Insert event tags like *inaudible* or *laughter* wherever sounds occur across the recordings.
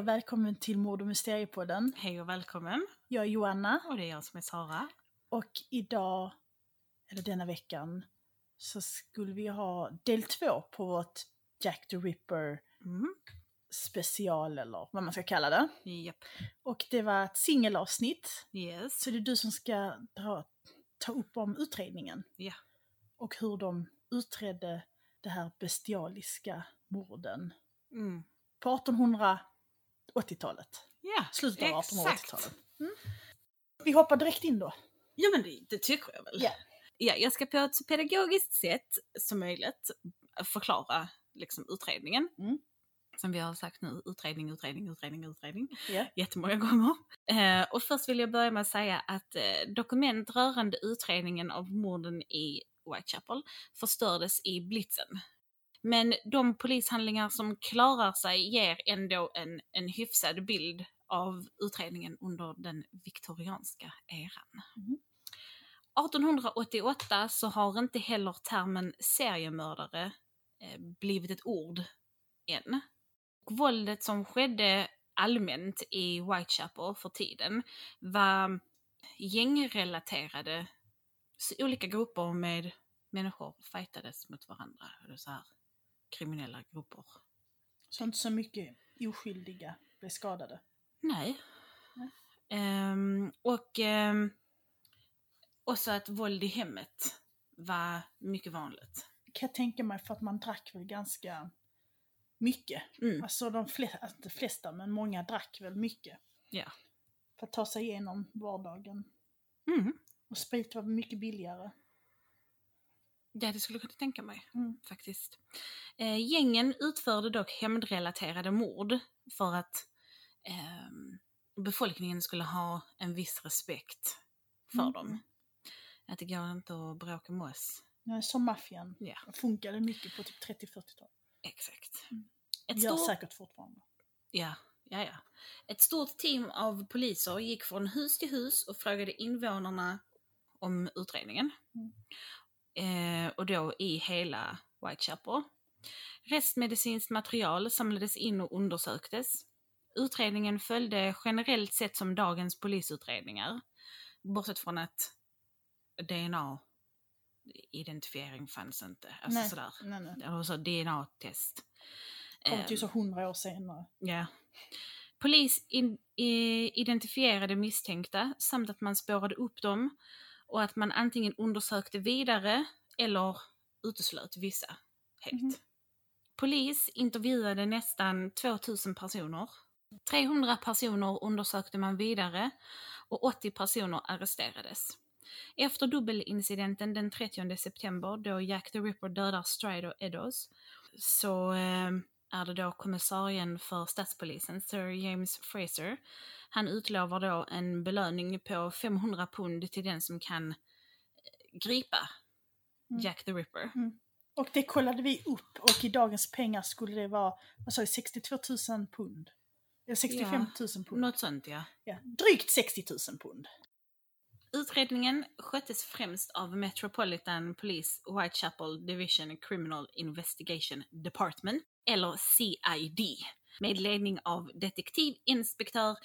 Och välkommen till Mord och Mysteriepodden. Hej och välkommen. Jag är Joanna Och det är jag som är Sara. och idag, eller denna veckan, så skulle vi ha del två på vårt Jack the Ripper Mm. special eller vad man ska kalla det. Japp. Och det var ett singelavsnitt, Yes. så det är du som ska dra, ta upp om utredningen. Ja. Och hur de utredde det här bestialiska morden Mm. på 1880-talet. Ja, Slutet av exakt. 1880-talet. Mm. Vi hoppar direkt in då. Ja men det, det tycker jag väl. Ja. Ja, jag ska på ett så pedagogiskt sätt som möjligt förklara liksom, utredningen. Mm. Som vi har sagt nu, utredning, utredning, utredning, utredning. Ja. Jättemånga gånger. Eh, och först vill jag börja med att säga att eh, dokument rörande utredningen av morden i Whitechapel förstördes i blitzen. Men de polishandlingar som klarar sig ger ändå en, en hyfsad bild av utredningen under den viktorianska eran. Mhm. 1888 så har inte heller termen seriemördare eh, blivit ett ord än. Och våldet som skedde allmänt i Whitechapel för tiden var gängrelaterade. Så olika grupper med människor fightades mot varandra. Eller så här, kriminella grupper. Så inte så mycket oskyldiga blev skadade. Nej. Nej. Ehm, och um, också att våld i hemmet var mycket vanligt. Kan jag tänka mig för att man drack väl ganska mycket. Mm. Alltså de flesta, inte de flesta, men många drack väl mycket. Ja. För att ta sig igenom vardagen. Mm. Och sprit var mycket billigare. Ja, det skulle jag kunna tänka mig Mm. faktiskt. Eh, gängen utförde dock hämndrelaterade mord för att ehm, befolkningen skulle ha en viss respekt för Mm. dem. Att det går inte att bråka med oss. Ja, Som maffian. Ja. Funkade mycket på typ 30-40-talet. Exakt. Mm. Ett Gör stort, säkert fortfarande. ja, ja, ja. Ett stort team av poliser gick från hus till hus och frågade invånarna om utredningen. Mm. Eh, och då i hela Whitechapel. Restmedicinskt material samlades in och undersöktes. Utredningen följde generellt sett som dagens polisutredningar. Bortsett från att DNA-identifiering fanns inte. Alltså nej, sådär. nej, nej. Alltså DNA-test. Kom till Ehm, så hundra år senare. Ja. Polis in, i, identifierade misstänkta samt att man spårade upp dem och att man antingen undersökte vidare eller uteslöt vissa helt. Mhm. Polis intervjuade nästan 2000 personer. 300 personer undersökte man vidare och 80 personer arresterades. Efter dubbelincidenten den 30 september då Jack the Ripper dödar Strider Eddowes så eh, är det då kommissarien för stadspolisen, Sir James Fraser. Han utlovar då en belöning på 500 pund till den som kan eh, gripa Mm. Jack the Ripper. Och det kollade vi upp och i dagens pengar skulle det vara, vad sa vi, 62 000 pund? Eller 65 000 pund? Något sånt ja. Ja, drygt 60 000 pund. Utredningen sköttes främst av Metropolitan Police Whitechapel Division Criminal Investigation Department, eller CID, med ledning av detektivinspektör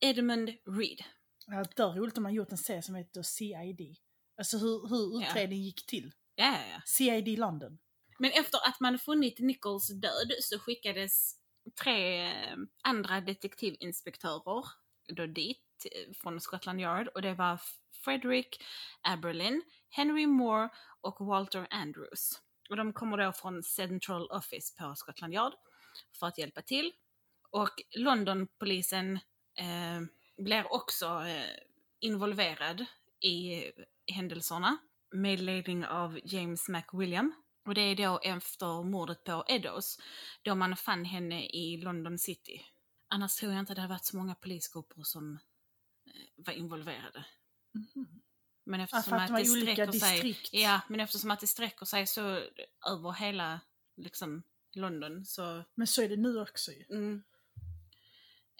Edmund Reed. Ja, det är roligt om man gjort en serie som heter CID. Alltså hur, hur Ja. utredningen gick till. Ja, ja, ja. CID London. Men efter att man funnit Nichols död så skickades tre eh, andra detektivinspektörer då dit eh, från Scotland Yard och det var Frederick Aberlin, Henry Moore och Walter Andrews. Och de kommer då från Central Office på Scotland Yard för att hjälpa till. Och Londonpolisen eh, blir också eh, involverad i händelserna med ledning av James McWilliam. Och det är då efter mordet på Eddowes, då man fann henne i London City. Annars tror jag inte det hade varit så många polisgrupper som eh, var involverade. Mhm. Men eftersom att att det sträcker sig... distrikt. Ja, men eftersom att det sträcker sig så över hela liksom, London så... Men så är det nu också ju. Mm.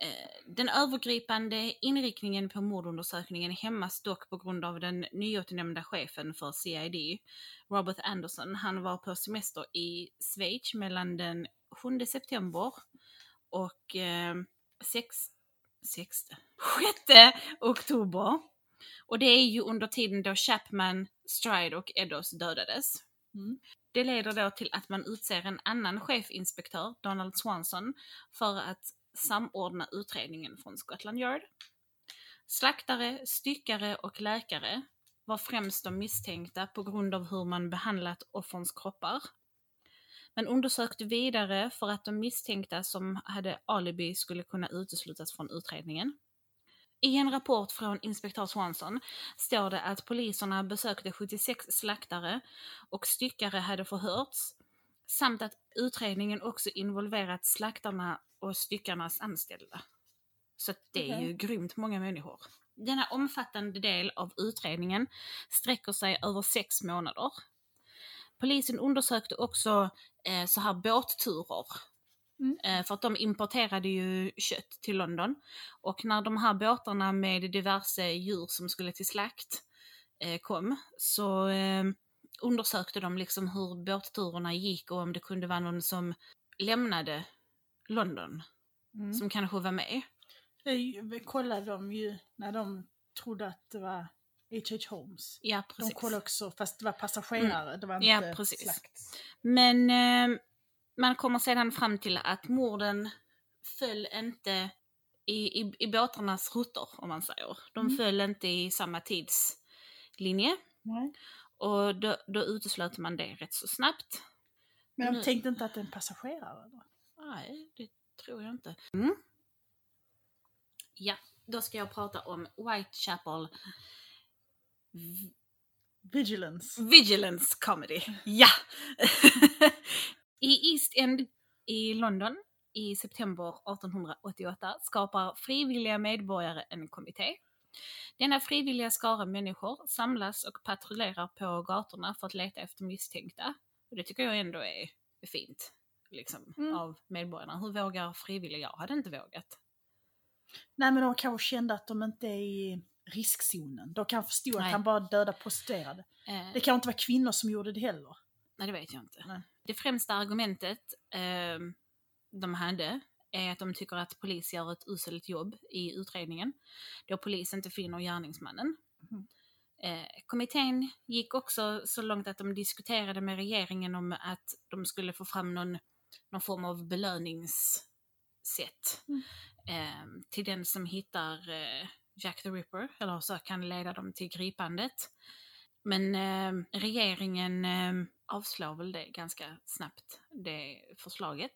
Eh, Den övergripande inriktningen på mordundersökningen hämmas dock på grund av den nyutnämnda chefen för CID, Robert Anderson. Han var på semester i Schweiz mellan den 7 september och eh, 6, 6, 6 oktober. Och det är ju under tiden då Chapman, Stride och Eddos dödades. Mm. Det leder då till att man utser en annan chefinspektör, Donald Swanson, för att samordna utredningen från Scotland Yard. Slaktare, styckare och läkare var främst de misstänkta på grund av hur man behandlat offrens kroppar. Man undersökte vidare för att de misstänkta som hade alibi skulle kunna uteslutas från utredningen. I en rapport från inspektör Swanson står det att poliserna besökte 76 slaktare och styckare hade förhörts samt att utredningen också involverat slaktarna och styckarnas anställda. Så det är ju grymt många människor. Denna omfattande del av utredningen sträcker sig över sex månader. Polisen undersökte också eh, så här båtturer. Mm. Eh, för att de importerade ju kött till London. Och när de här båtarna med diverse djur som skulle till slakt eh, kom så eh, undersökte de liksom hur båtturerna gick och om det kunde vara någon som lämnade London, Mm. som kanske var med. Det kollade de ju när de trodde att det var H.H. Holmes. Ja, De precis. kollade också, fast det var passagerare, det var inte Ja, precis. slakt. Men eh, man kommer sedan fram till att morden föll inte i, i, i båtarnas rutter, om man säger. De Mm. föll inte i samma tidslinje. Nej. Och då, då uteslöt man det rätt så snabbt. Men de Nu- tänkte inte att det är en passagerare? Då? Nej, det tror jag inte. Mm. Ja, då ska jag prata om Whitechapel Vigilance. Vigilance Comedy. *laughs* Ja! *laughs* I East End i London i september 1888 skapar frivilliga medborgare en kommitté. Denna frivilliga skara människor samlas och patrullerar på gatorna för att leta efter misstänkta. Och det tycker jag ändå är fint. Liksom, Mm. av medborgarna. Hur vågar frivilliga? Jag hade inte vågat. Nej men de kanske kände att de inte är i riskzonen. De kanske förstod Nej. att han bara dödade prostituerade. Eh, Det kan inte vara kvinnor som gjorde det heller. Nej, det vet jag inte. Nej. Det främsta argumentet eh, de hade är att de tycker att polis gör ett uselt jobb i utredningen, då polis inte finner gärningsmannen. Mhm. Eh, kommittén gick också så långt att de diskuterade med regeringen om att de skulle få fram någon, någon form av belöningssätt Mm. eh, till den som hittar eh, Jack the Ripper, eller så kan leda dem till gripandet. Men eh, regeringen eh, avslår väl det ganska snabbt, det förslaget.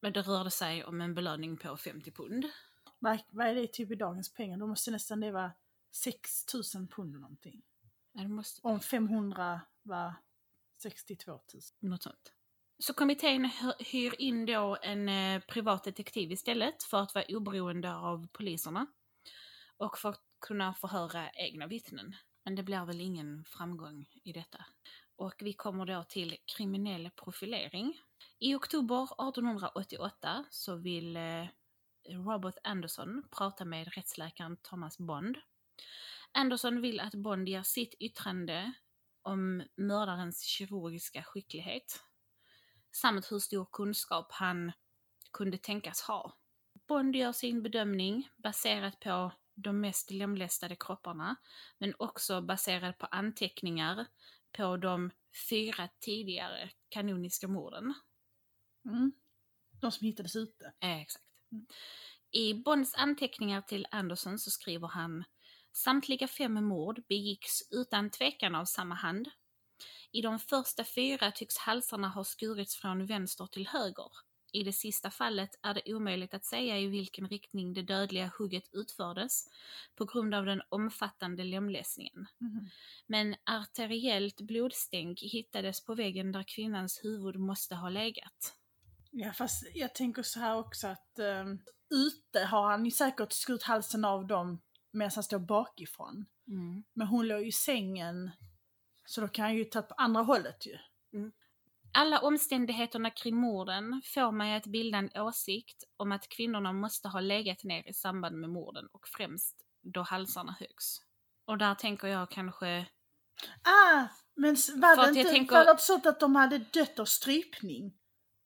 Men det rörde sig om en belöning på 50 pund. Vad, vad är det typ i dagens pengar? Då måste nästan det vara 6 000 pund någonting. Nej, måste, Om 500 var 62 000. något sånt. Så kommittén hy- hyr in då en eh, privat detektiv istället för att vara oberoende av poliserna. Och för att kunna förhöra egna vittnen. Men det blir väl ingen framgång i detta. Och vi kommer då till kriminell profilering. I oktober 1888 så vill eh, Robert Anderson prata med rättsläkaren Thomas Bond. Anderson vill att Bond ger sitt yttrande om mördarens kirurgiska skicklighet samt hur stor kunskap han kunde tänkas ha. Bond gör sin bedömning baserat på de mest lemlästade kropparna men också baserat på anteckningar på de fyra tidigare kanoniska morden. Mm. De som hittades ute. Eh, exakt. Mm. I Bonds anteckningar till Anderson så skriver han Samtliga fem mord begicks utan tvekan av samma hand. I de första fyra tycks halsarna ha skurits från vänster till höger. I det sista fallet är det omöjligt att säga i vilken riktning det dödliga hugget utfördes på grund av den omfattande lemlästningen. Mhm. Men arteriellt blodstänk hittades på väggen där kvinnans huvud måste ha legat. Ja fast jag tänker så här också att um, ute har han ju säkert skurit halsen av dem medan han står bakifrån. Men hon låg ju i sängen så då kan han ju ta på andra hållet ju. Alla omständigheterna kring morden får mig att bilda en åsikt om att kvinnorna måste ha legat ner i samband med morden och främst då halsarna högs. Och där tänker jag kanske, Ah! Men var det inte tänker- var det så att de hade dött av strypning?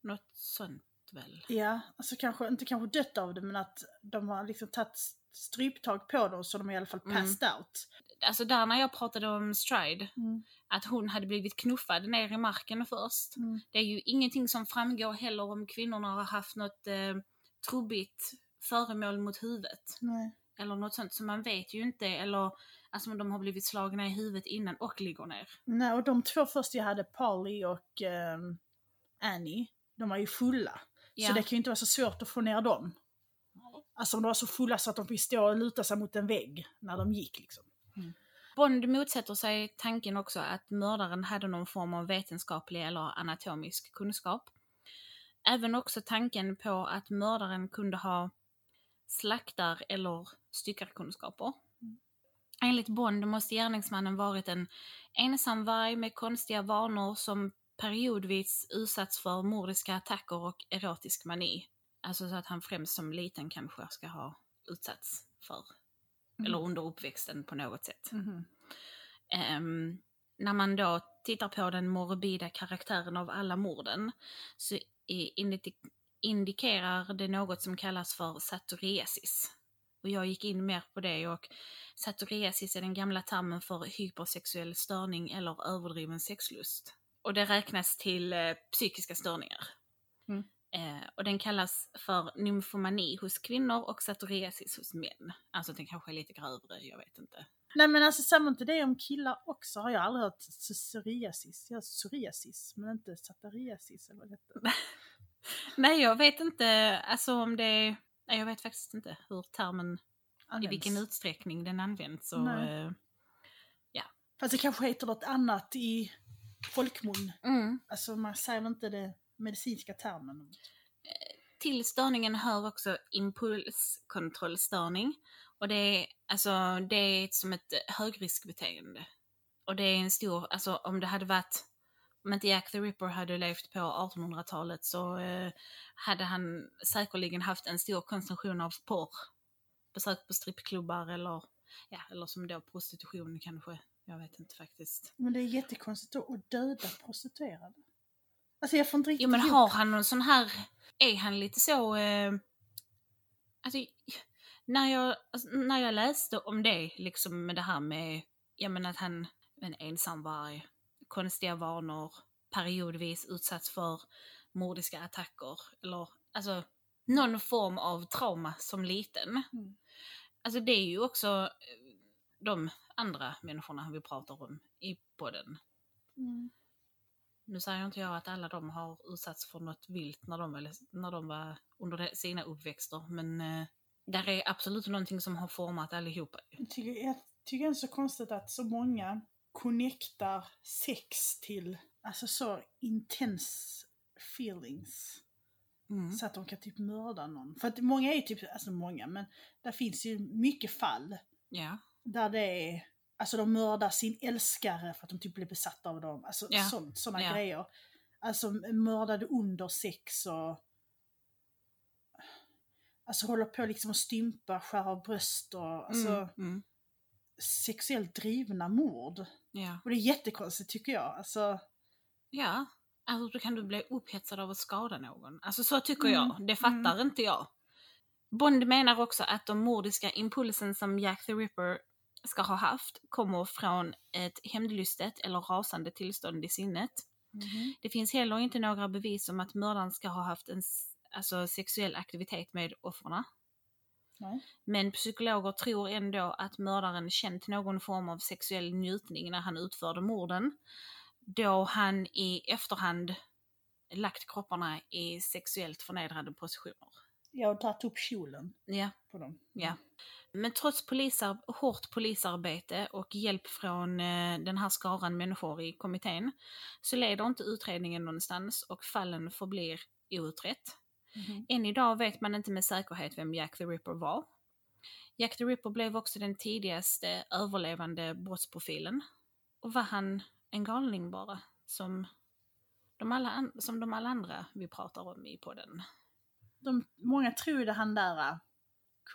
något sånt väl? Ja, alltså kanske, inte kanske dött av det men att de har liksom tagit stryptag på dem så de är i alla fall Mm. passed out. Alltså där när jag pratade om Stride, Mm. Att hon hade blivit knuffad ner i marken först. Mm. Det är ju ingenting som framgår heller om kvinnorna har haft något eh, trubbigt föremål mot huvudet. Nej. Eller något sånt, så man vet ju inte. Eller alltså de har blivit slagna i huvudet innan och ligger ner. Nej, och de två första jag hade, Polly och ehm, Annie, de var ju fulla. Ja. Så det kan ju inte vara så svårt att få ner dem. Alltså om de var så fulla så att de fick stå och luta sig mot en vägg när de gick liksom. Bond motsätter sig tanken också att mördaren hade någon form av vetenskaplig eller anatomisk kunskap. Även också tanken på att mördaren kunde ha slaktar eller styckarkunskaper. Enligt Bond måste gärningsmannen varit en ensam varg med konstiga vanor som periodvis utsatts för mordiska attacker och erotisk mani. Alltså så att han främst som liten kanske ska ha utsatts för, Mm. eller under uppväxten på något sätt. Mhm. Ehm, när man då tittar på den morbida karaktären av alla morden så indikerar det något som kallas för satoriasis. Och jag gick in mer på det och satoriasis är den gamla termen för hypersexuell störning eller överdriven sexlust. Och det räknas till eh, psykiska störningar. Mm. Eh, och den kallas för nymfomani hos kvinnor och satoriasis hos män. Alltså den kanske är lite grövre, jag vet inte. Nej men alltså samma inte det om killar också har jag aldrig hört psoriasis. Jag har psoriasis men inte satariasis eller vad det. *laughs* Nej, jag vet inte alltså om det... Nej, jag vet faktiskt inte hur termen, i Används. vilken utsträckning den används. Och, eh, Fast det kanske heter något annat i folkmun. mm. Alltså man säger inte det medicinska termen. Till störningen hör också impulskontrollstörning. Och det är, alltså, det är som ett högriskbeteende. Och det är en stor, alltså om det hade varit, om inte Jack the Ripper hade levt på 1800-talet så eh, hade han säkerligen haft en stor konsumtion av porr. Besök på strippklubbar eller, ja, eller som då prostitution kanske. Jag vet inte faktiskt. Men det är jättekonstigt att döda prostituerade. Alltså jag får inte riktigt Jo men ihop- har han någon sån här, är han lite så, eh, alltså när jag, alltså, när jag läste om det, liksom med det här med, ja men att han, en ensam varg, konstiga vanor, periodvis utsatts för mordiska attacker, eller alltså någon form av trauma som liten. Mm. Alltså det är ju också eh, de andra människorna vi pratar om i podden. Mm. Nu säger inte jag att alla de har utsatts för något vilt när de var, när de var under de- sina uppväxter, men eh, där är absolut någonting som har format allihopa. Jag tycker, jag tycker det är så konstigt att så många connectar sex till alltså så intense feelings. Mm. Så att de kan typ mörda någon. För att många är ju typ, alltså många, men där finns ju mycket fall Ja. där det är, alltså de mördar sin älskare för att de typ blir besatta av dem. Alltså Ja. sånt, sådana Ja. grejer. Alltså mördade under sex och Alltså håller på liksom att stympa, skära av bröst och alltså Mm. Mm. sexuellt drivna mord. Ja. Och det är jättekonstigt tycker jag. Alltså, Ja. Alltså då kan du bli upphetsad av att skada någon. Alltså så tycker Mm. jag. Det fattar inte jag. Bond menar också att de mordiska impulsen som Jack the Ripper ska ha haft kommer från ett hämndlystet eller rasande tillstånd i sinnet. Det finns heller inte några bevis om att mördaren ska ha haft en alltså, sexuell aktivitet med offren. Nej. Men psykologer tror ändå att mördaren känt någon form av sexuell njutning när han utförde morden, då han i efterhand lagt kropparna i sexuellt förnedrande positioner. Jag har tagit upp kjolen Ja, på dem. ja. Men trots polisar, hårt polisarbete och hjälp från eh, den här skaran människor i kommittén så leder inte utredningen någonstans och fallen förblir outrett. Mhm. Än idag vet man inte med säkerhet vem Jack the Ripper var. Jack the Ripper blev också den tidigaste överlevande brottsprofilen. Och var han en galning bara, som de alla, som de alla andra vi pratar om i podden? De, många det han där uh,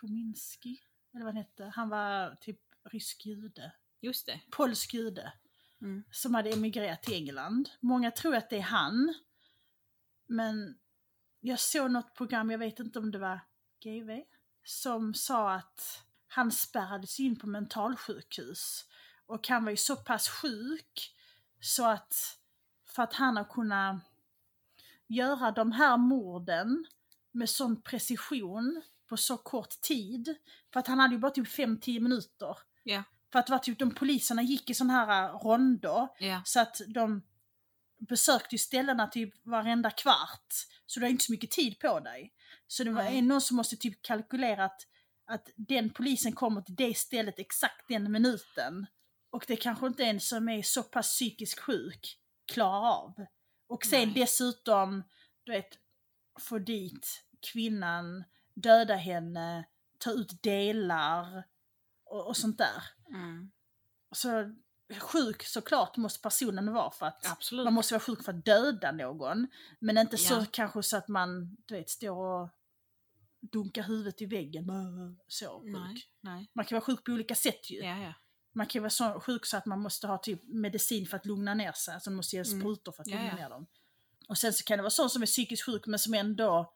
Kominski, eller vad han hette, han var typ rysk jude, Just det. polsk jude, Mm. som hade emigrerat till England. Många tror att det är han, men jag såg något program, jag vet inte om det var GV, som sa att han spärrades in på mentalsjukhus. Och han var ju så pass sjuk så att för att han har kunnat göra de här morden med sån precision på så kort tid. För att han hade ju bara typ 5-10 minuter. Ja. För att det var typ de poliserna gick i sån här äh, ronder. Ja. Så att de besökte ju ställena typ varenda kvart. Så du har inte så mycket tid på dig. Så det var Nej. någon som måste typ kalkylera att, att den polisen kommer till det stället exakt den minuten. Och det kanske inte en som är så pass psykiskt sjuk klarar av. Och sen Nej. dessutom, du vet, få dit kvinnan, döda henne, ta ut delar och, och sånt där. Mm. Så sjuk såklart måste personen vara för att Absolut. man måste vara sjuk för att döda någon. Men inte så Ja. kanske så att man du vet, står och dunkar huvudet i väggen. Så sjuk. Nej, nej. Man kan vara sjuk på olika sätt ju. Ja, ja. Man kan vara så sjuk så att man måste ha typ medicin för att lugna ner sig. Alltså man måste ge Mm. sprutor för att lugna ner dem. Och sen så kan det vara sån som är psykiskt sjuk men som ändå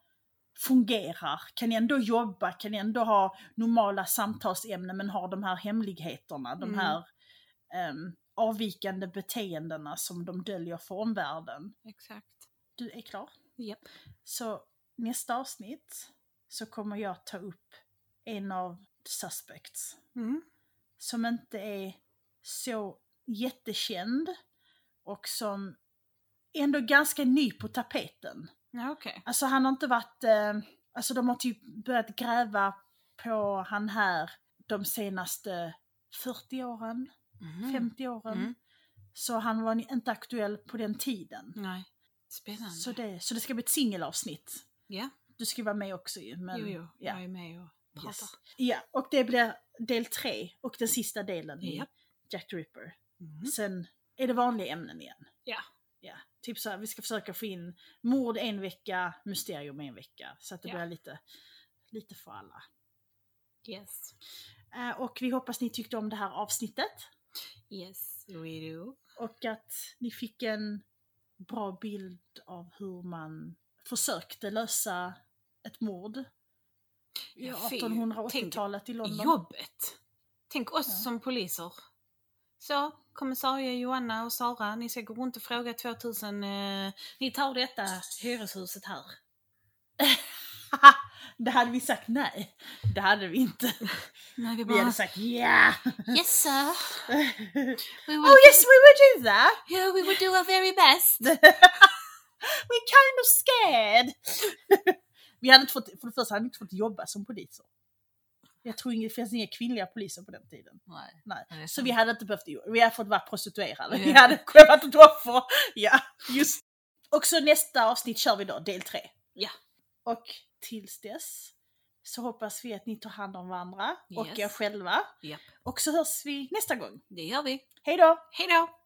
fungerar, kan ändå jobba, kan ändå ha normala samtalsämnen men har de här hemligheterna, de Mm. här ehm, avvikande beteendena som de döljer för omvärlden. Exakt. Du är klar? Japp. Så nästa avsnitt så kommer jag ta upp en av suspects Mm. som inte är så jättekänd och som ändå ganska ny på tapeten. Ja, okej. Alltså han har inte varit, eh, alltså de har typ börjat gräva på han här de senaste 40 åren, Mhm. 50 åren. Mm. Så han var inte aktuell på den tiden. Nej. Spännande. Så det, så det ska bli ett singelavsnitt. Ja, Du ska vara med också ju. Men, jo, jo. Ja. Jag är med och pratar. Yes. ja, och det blir del tre och den sista delen i Japp. Jack the Ripper. Mm. Sen är det vanliga ämnen igen. Ja. Typ så här, vi ska försöka få in mord en vecka, mysterium en vecka. Så att det Ja. blir lite, lite för alla. Yes. Eh, och vi hoppas ni tyckte om det här avsnittet. Yes, we do. Och att ni fick en bra bild av hur man försökte lösa ett mord. I Ja, fy. 1880-talet i London. Jobbet! Tänk oss Ja. som poliser. Så, kommissarie Joanna och Sara, ni ska gå runt och fråga 2000, eh, ni tar detta hyreshuset här. *laughs* det hade vi sagt nej. Det hade vi inte. *laughs* Nej, vi Vi bara, hade sagt ja. yes sir, *laughs* oh yes we would do that. yeah, we will do our very best. We're kind of scared. vi hade inte fått, för det första hade vi inte fått jobba som poliser. Jag tror det finns inga kvinnliga poliser på den tiden. Nej. Nej. Så vi hade inte behövt Vi hade fått vara prostituerade. Vi hade kunnat vara ett offer. Ja, just. Och så nästa avsnitt kör vi då, del tre. Ja. Och tills dess så hoppas vi att ni tar hand om varandra och Yes. er själva. Japp. Och så hörs vi nästa gång. Det gör vi. Hej då! Hej då!